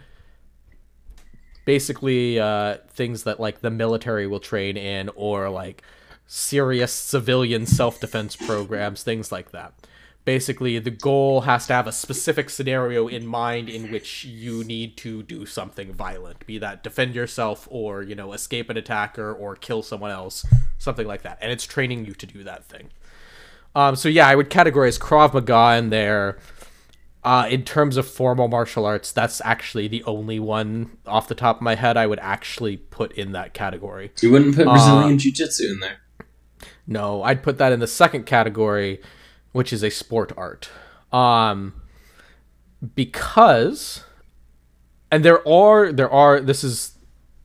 basically uh things that like the military will train in or like serious civilian self-defense programs things like that basically the goal has to have a specific scenario in mind in which you need to do something violent be that defend yourself or you know escape an attacker or kill someone else something like that and it's training you to do that thing um so yeah i would categorize krav maga in there uh, in terms of formal martial arts, that's actually the only one off the top of my head I would actually put in that category. you wouldn't uh, put Brazilian Jiu Jitsu in there. No, I'd put that in the second category, which is a sport art. Um, because, and there are there are this is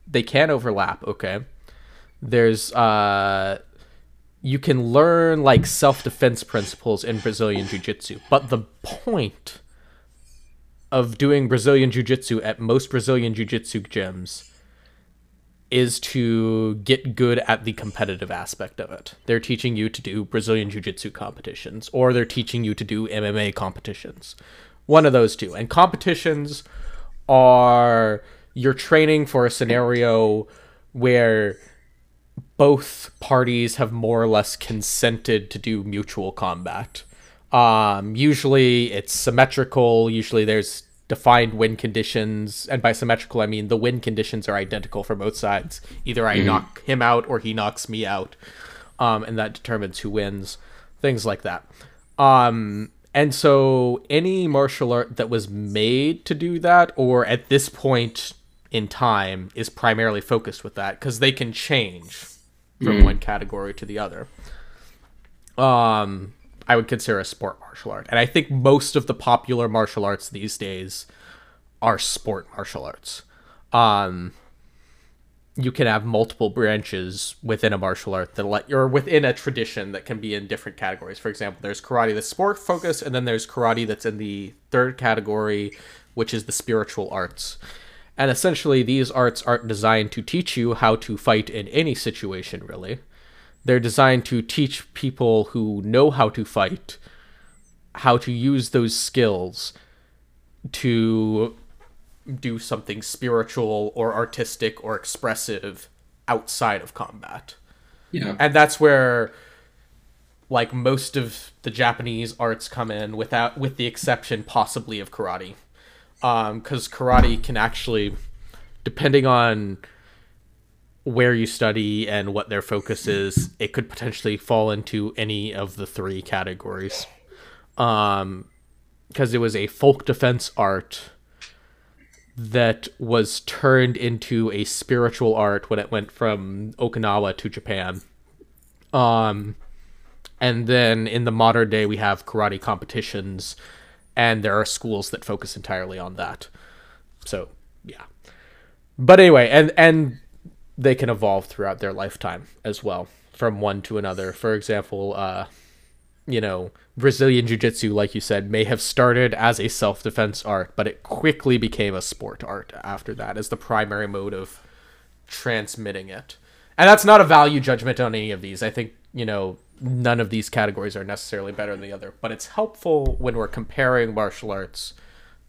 they can overlap. Okay, there's uh, you can learn like self defense principles in Brazilian Jiu Jitsu, but the point of doing Brazilian Jiu Jitsu at most Brazilian Jiu Jitsu gyms is to get good at the competitive aspect of it. They're teaching you to do Brazilian Jiu Jitsu competitions, or they're teaching you to do MMA competitions. One of those two. And competitions are you're training for a scenario where both parties have more or less consented to do mutual combat. Um, usually it's symmetrical. Usually there's defined win conditions, and by symmetrical I mean the win conditions are identical for both sides. Either I knock him out or he knocks me out, um, and that determines who wins. Things like that. Um, and so any martial art that was made to do that, or at this point in time, is primarily focused with that because they can change from one category to the other. Um, I would consider a sport martial art, and I think most of the popular martial arts these days are sport martial arts. Um, you can have multiple branches within a martial art that let or within a tradition that can be in different categories. For example, there's karate that's sport focused, and then there's karate that's in the third category, which is the spiritual arts. And essentially, these arts aren't designed to teach you how to fight in any situation, really. They're designed to teach people who know how to fight how to use those skills to do something spiritual or artistic or expressive outside of combat. Yeah. And that's where like most of the Japanese arts come in without with the exception possibly of karate. Um cuz karate can actually depending on where you study and what their focus is, it could potentially fall into any of the three categories. Um because it was a folk defense art that was turned into a spiritual art when it went from Okinawa to Japan. Um, and then in the modern day, we have karate competitions, and there are schools that focus entirely on that. So, yeah. But anyway, and and they can evolve throughout their lifetime as well, from one to another. For example, uh, you know, Brazilian Jiu Jitsu, like you said, may have started as a self defense art, but it quickly became a sport art after that as the primary mode of transmitting it. And that's not a value judgment on any of these. I think, you know, none of these categories are necessarily better than the other, but it's helpful when we're comparing martial arts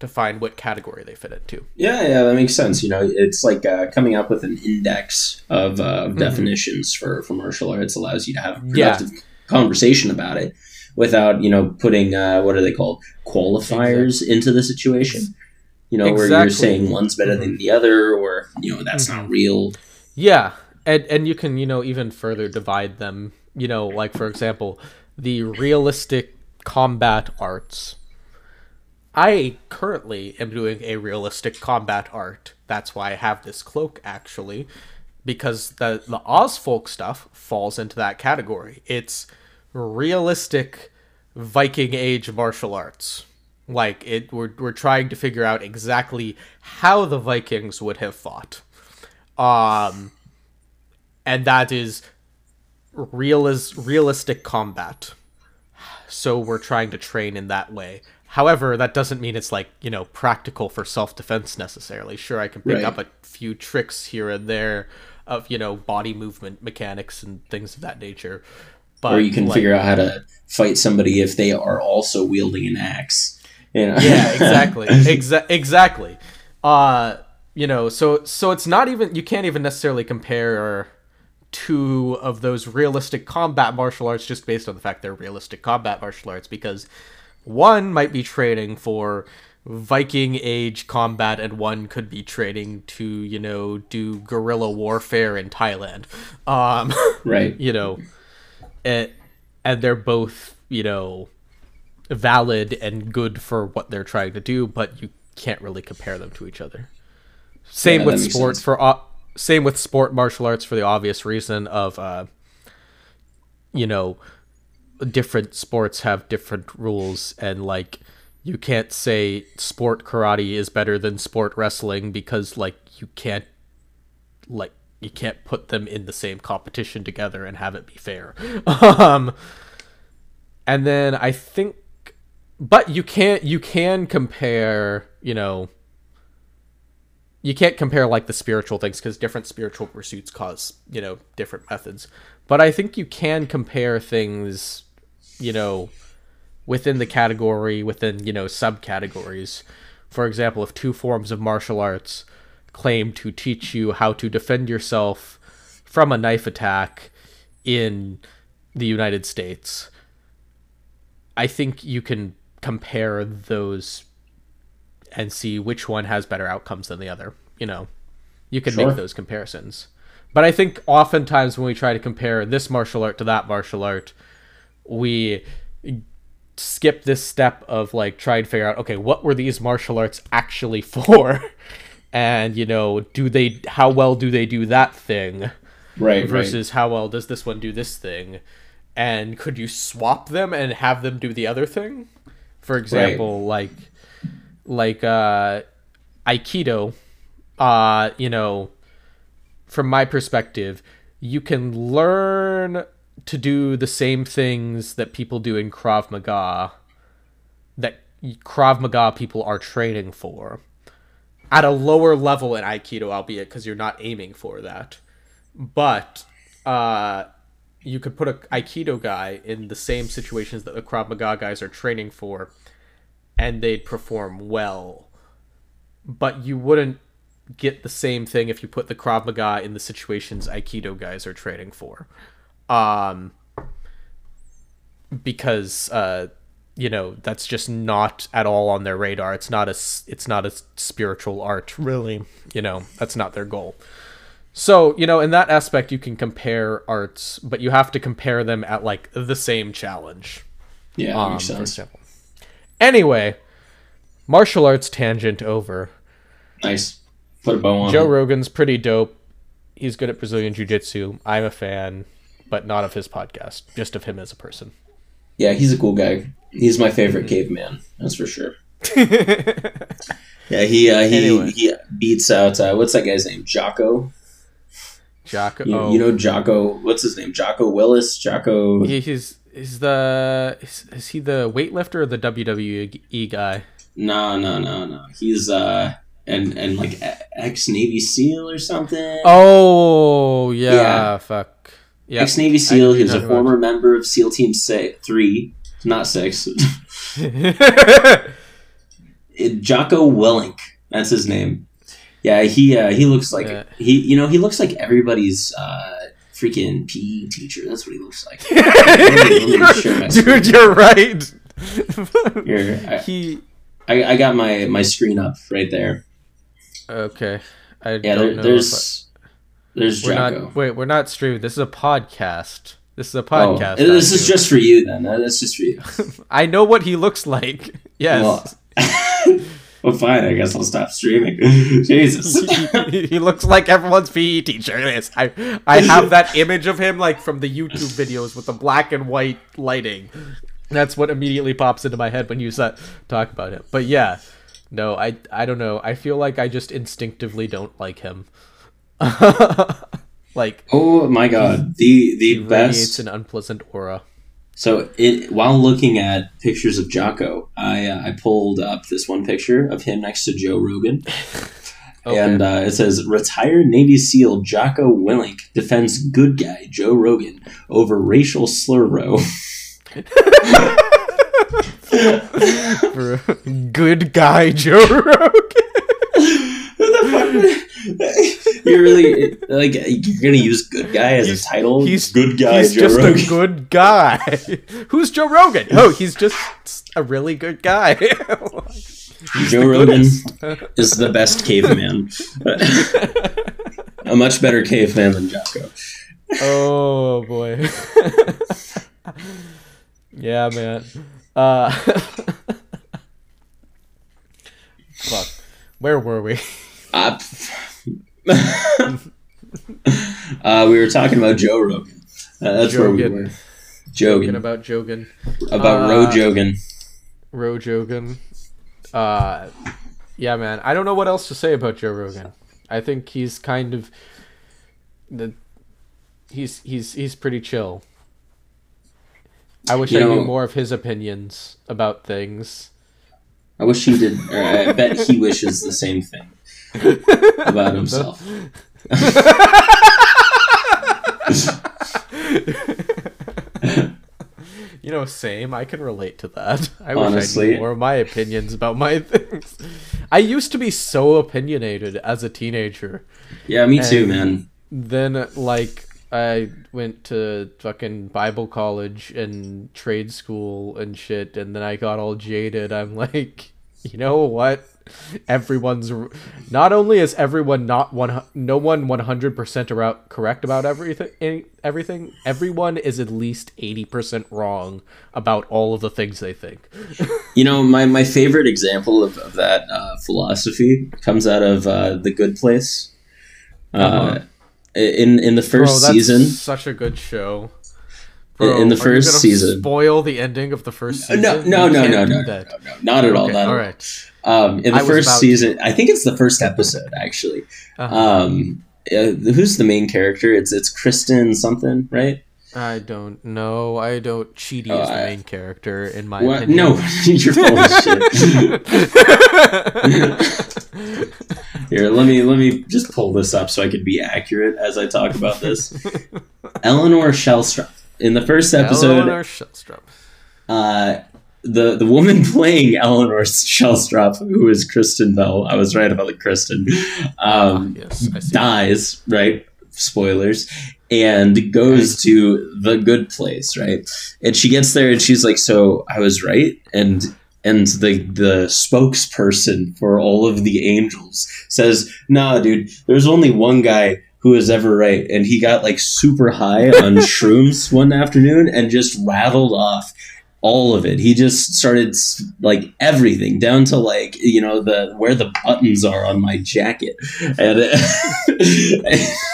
to find what category they fit into. Yeah, yeah, that makes sense. You know, it's like uh, coming up with an index of, uh, of Mhm. definitions for, for martial arts allows you to have a Yeah. productive conversation about it without, you know, putting, uh, what are they called, qualifiers into the situation. You know, where you're saying one's better than the other or, you know, that's not real. Yeah, and and you can you know even further divide them. You know, like for example, the realistic combat arts. I currently am doing a realistic combat art. That's why I have this cloak actually, because the the Ozfolk stuff falls into that category. It's realistic Viking Age martial arts. Like it, we're we're trying to figure out exactly how the Vikings would have fought um and that is realis- realistic combat so we're trying to train in that way however that doesn't mean it's like you know practical for self-defense necessarily sure i can pick Right. up a few tricks here and there of you know body movement mechanics and things of that nature but or you can like- figure out how to fight somebody if they are also wielding an axe. You know? yeah exactly Exa- exactly uh you know so so it's not even you can't even necessarily compare two of those realistic combat martial arts just based on the fact they're realistic combat martial arts because one might be training for Viking age combat and one could be training to you know do guerrilla warfare in Thailand um right. you know and, and they're both you know valid and good for what they're trying to do but you can't really compare them to each other same Yeah, with that makes sport sense. for o- same with sport martial arts for the obvious reason of uh you know different sports have different rules and like you can't say sport karate is better than sport wrestling because like you can't like you can't put them in the same competition together and have it be fair. um and then I think but you can't you can compare, you know, you can't compare like the spiritual things because different spiritual pursuits cause you know different methods but i think you can compare things you know within the category within you know subcategories for example if two forms of martial arts claim to teach you how to defend yourself from a knife attack in the united states i think you can compare those and see which one has better outcomes than the other. You know, you can Sure. make those comparisons. But I think oftentimes when we try to compare this martial art to that martial art, we skip this step of like trying to figure out okay, what were these martial arts actually for? and you know, do they how well do they do that thing Right. right. versus how well does this one do this thing? And could you swap them and have them do the other thing? For example, like like uh aikido uh you know from my perspective you can learn to do the same things that people do in krav maga that krav maga people are training for at a lower level in aikido albeit because you're not aiming for that but uh you could put a aikido guy in the same situations that the krav maga guys are training for and they'd perform well. But you wouldn't get the same thing if you put the Krav Maga in the situations Aikido guys are training for. Um, because uh, you know that's just not at all on their radar. It's not a it's not a spiritual art, really. You know that's not their goal. So you know in that aspect you can compare arts, but you have to compare them at like the same challenge. Yeah, Um, makes for sense. example. Anyway, martial arts tangent over. Nice. Put a bow on. Joe. Rogan's pretty dope. He's good at Brazilian Jiu Jitsu. I'm a fan, but not of his podcast, just of him as a person. Yeah, he's a cool guy. He's my favorite Mm-hmm. caveman. That's for sure. Yeah, he uh, he Anyway. he beats out uh, what's that guy's name? Jocko. Jocko. You, oh, you know Jocko. What's his name? Jocko Willis. Jocko. he, he's is the is, is he the weightlifter or the WWE guy? No, no, no, no. He's uh and and like ex Navy SEAL or something. Oh yeah, Yeah. fuck. Yeah. Ex Navy SEAL. He was a former member of SEAL Team Six, Three, not six. it, Jocko Willink. That's his name. Yeah, he uh, he looks like Yeah. he you know he looks like everybody's uh, freaking PE teacher. That's what he looks like. share my Dude, you're right. Here, I, he I, I got my my screen up right there. okay. I Yeah, don't there, know there's there's we're Jocko. not wait. We're not streaming. This is a podcast. This is a Oh, podcast. this is just for you then. That's just for you. I know what he looks like. Yes. Well, well, fine. I guess I'll stop streaming. Jesus. he, he looks like everyone's PE teacher. Yes, I I have that image of him like from the YouTube videos with the black and white lighting. That's what immediately pops into my head when you sa- talk about him. But yeah, no, I I don't know. I feel like I just instinctively don't like him. like Oh my god, the the best. an unpleasant aura. So it while looking at pictures of Jocko, I uh, I pulled up this one picture of him next to Joe Rogan, Okay. and uh, it says retired Navy SEAL Jocko Willink defends good guy Joe Rogan over racial slur row. Good guy Joe Rogan. Who the fuck? You're really like you're gonna use good guy as He's- a title. he's- good guy He's Joe just Rogan. a good guy. Who's Joe Rogan? Oh, he's just a really good guy. Joe Rogan is the best caveman. a much better caveman than Jocko. oh boy. yeah, man. Uh, fuck. Where were we? Uh, uh, we were talking about Joe Rogan. Uh, that's where we Jogan. were. Talking Jogan. about Jogan. About Uh, Ro Jogan. Ro Jogan. Uh, yeah, man. I don't know what else to say about Joe Rogan. I think he's kind of the he's he's he's pretty chill. I wish You I know- knew more of his opinions about things. I wish he did. I bet he wishes the same thing about himself. You know, same. I can relate to that. I wish I Honestly. knew more of my opinions about my things. I used to be so opinionated as a teenager. Yeah, me too, man. Then, like, I went to fucking Bible college and trade school and shit, and then I got all jaded. I'm like, you know what? Everyone's not only is everyone not one, no one 100 percent about correct about everything. any- Everything, everyone is at least 80 percent wrong about all of the things they think. You know, my, my favorite example of, of that uh, philosophy comes out of uh, The Good Place. Uh, Uh-huh. In in the Bro, first that's season, such a good show. In- in the first season. spoil the ending of the first season. no, no, no, no, no, no, no, no, not at all. Okay, Not all right. Um, in the I first season, I think it's the first episode actually. Uh-huh. Um, uh, who's the main character? It's it's Kristen something, right? I don't know. I don't. Chidi Oh, is the I- main character in my What? opinion. No, you're full of shit. Here, let me let me just pull this up so I could be accurate as I talk about this. Eleanor Shellstrop in the first episode. Eleanor Shellstrop. uh, the the woman playing Eleanor Shellstrop, who is Kristen Bell, I was right about the Kristen, um, Ah, yes, dies. Right, spoilers, and goes to the good place. Right, and she gets there and she's like, "So I was right," and and the the spokesperson for all of the angels says, "Nah, dude, there's only one guy." Who is ever right? And he got like super high on shrooms one afternoon and just rattled off all of it. He just started like everything down to like you know the where the buttons are on my jacket, and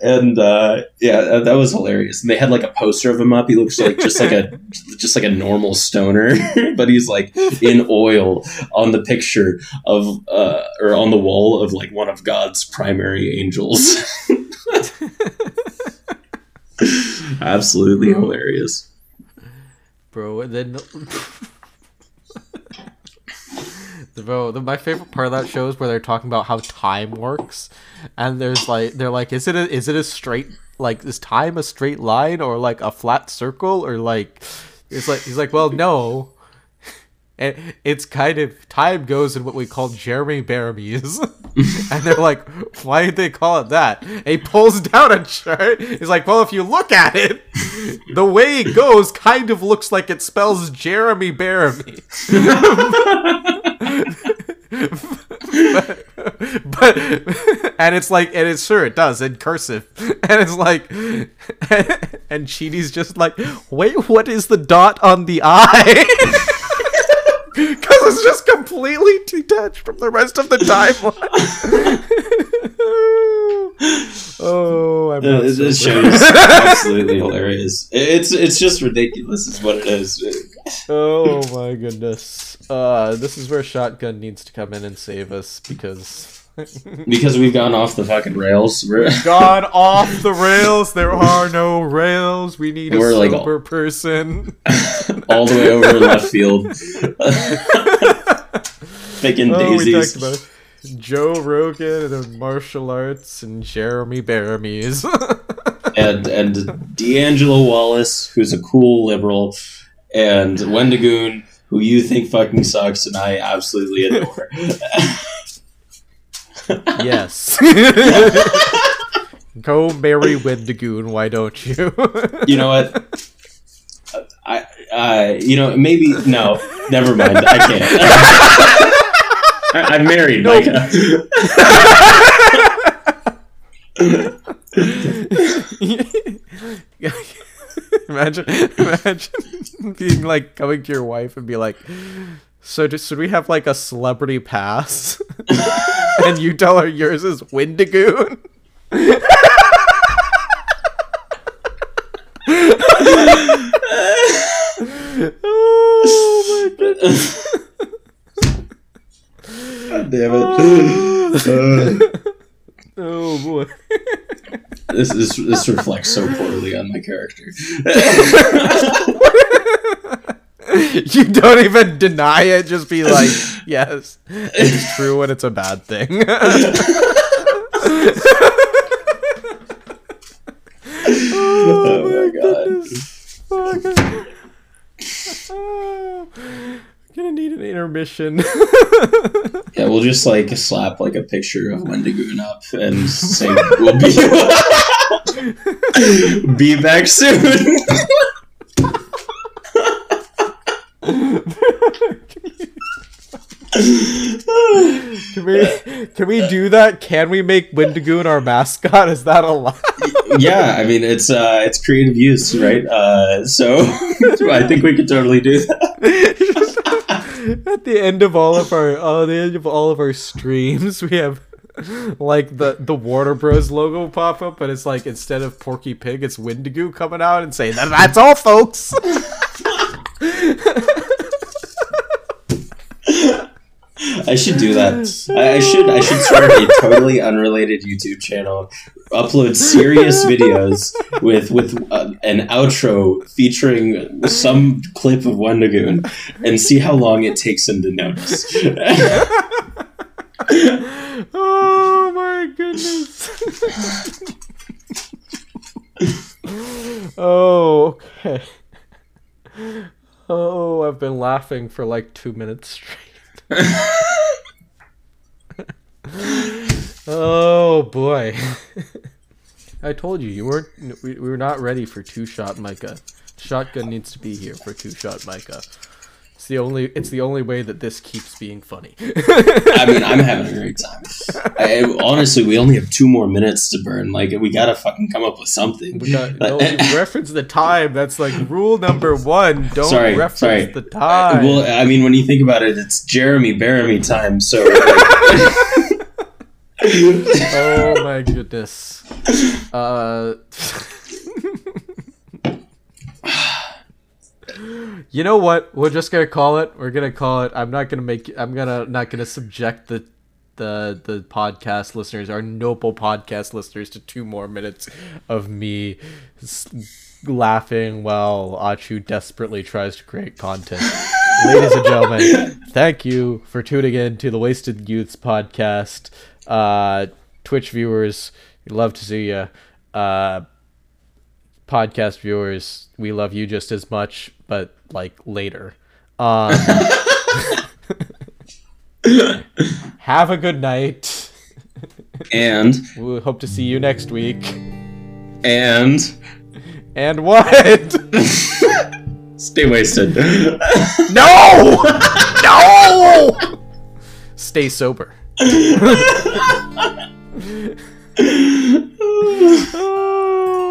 and uh, yeah, that- that was hilarious. And they had like a poster of him up. He looks like just like a just like a normal stoner, but he's like in oil on the picture of uh, or on the wall of like one of God's primary angels. Absolutely hilarious. Bro. And then, bro, the, my favorite part of that show is where they're talking about how time works, and there's like they're like, is it a, is it a straight like is time a straight line or like a flat circle or like it's like he's like, well, no. And it's kind of time goes in what we call Jeremy Bearimies. and they're like, why did they call it that? And he pulls down a chart. He's like, well, if you look at it, the way it goes kind of looks like it spells Jeremy Bearimy. but, but and it's like and it's sure it does in cursive and it's like and Chidi's just like wait what is the dot on the eye because it's just completely detached from the rest of the timeline oh i'm Uh, not this so show is absolutely hilarious. It's it's just ridiculous. Is what it is. oh my goodness uh this is where shotgun needs to come in and save us because Because we've gone off the fucking rails. We're, gone off the rails. There are no rails. We need a We're like- sober person. All the way over left field. Picking Oh, we daisies. talked about Joe Rogan and martial arts and Jeremy Bearimies. and and D'Angelo Wallace, who's a cool liberal, and Wendigoon, who you think fucking sucks, and I absolutely adore. yes. Go marry Wendigoon, why don't you? you know what? I, I, you know, maybe no. Never mind. I can't. I, I'm married, No. Micah. imagine, imagine being like coming to your wife and be like, "So, just, should we have like a celebrity pass?" and you tell her yours is Wendigoon. Oh my goodness! God damn it. Uh, Oh boy! this, this this reflects so poorly on my character. you don't even deny it. Just be like, "Yes, it's true, and it's a bad thing." oh my god. Fuck. Oh, Ah, gonna need an intermission. Yeah, we'll just like slap like a picture of Wendigoon up and say we'll be be back soon. can we can we do that? Can we make Wendigoon our mascot? Is that allowed? yeah, I mean it's uh it's creative use, right? Uh so I think we could totally do that. At the end of all of our uh, the end of all of our streams, we have like the the Warner Bros logo pop up, but it's like instead of Porky Pig, it's Wendigo coming out and saying that that's all, folks. I should do that. I, I should I should start a totally unrelated YouTube channel, upload serious videos with with uh, an outro featuring some clip of Wendigoon, and see how long it takes him to notice. oh my goodness. oh, okay. Oh, I've been laughing for like two minutes straight. Oh boy. I told you you weren't we, we were not ready for two shot Micah. Shotgun needs to be here for two shot Micah. The only it's the only way that this keeps being funny. I mean, I'm having a great time. I, honestly, we only have two more minutes to burn. Like, we gotta fucking come up with something. We got no, reference the time. That's like rule number one. Don't Sorry, reference sorry. the time. Well, I mean, when you think about it, it's Jeremy Bearimy time. So, like, oh my goodness. Uh, you know what? We're just gonna call it. We're gonna call it. I'm not gonna make. I'm gonna not gonna subject the the the podcast listeners, our noble podcast listeners, to two more minutes of me s- laughing while Achu desperately tries to create content. Ladies and gentlemen, thank you for tuning in to the Wasted Youths podcast. Uh, Twitch viewers, love to see you. Uh, podcast viewers, we love you just as much, but like later. Um, have a good night. And We hope to see you next week. and And what? stay wasted. no! No! Stay sober.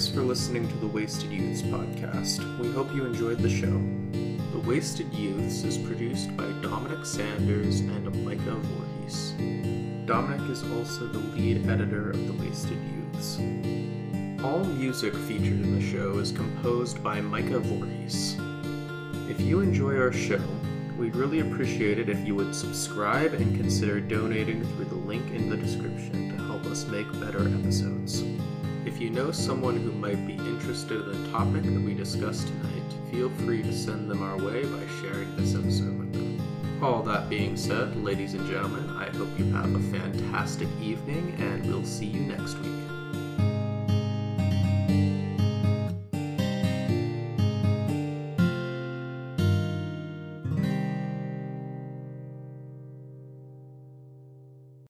Thanks for listening to the Wasted Youths podcast. We hope you enjoyed the show. The Wasted Youths is produced by Dominic Sanders and Micah Voorhees. Dominic is also the lead editor of The Wasted Youths. All music featured in the show is composed by Micah Voorhees. If you enjoy our show, we'd really appreciate it if you would subscribe and consider donating through the link in the description to help us make better episodes. If you know someone who might be interested in the topic that we discussed tonight, feel free to send them our way by sharing this episode with them. All that being said, ladies and gentlemen, I hope you have a fantastic evening and we'll see you next week.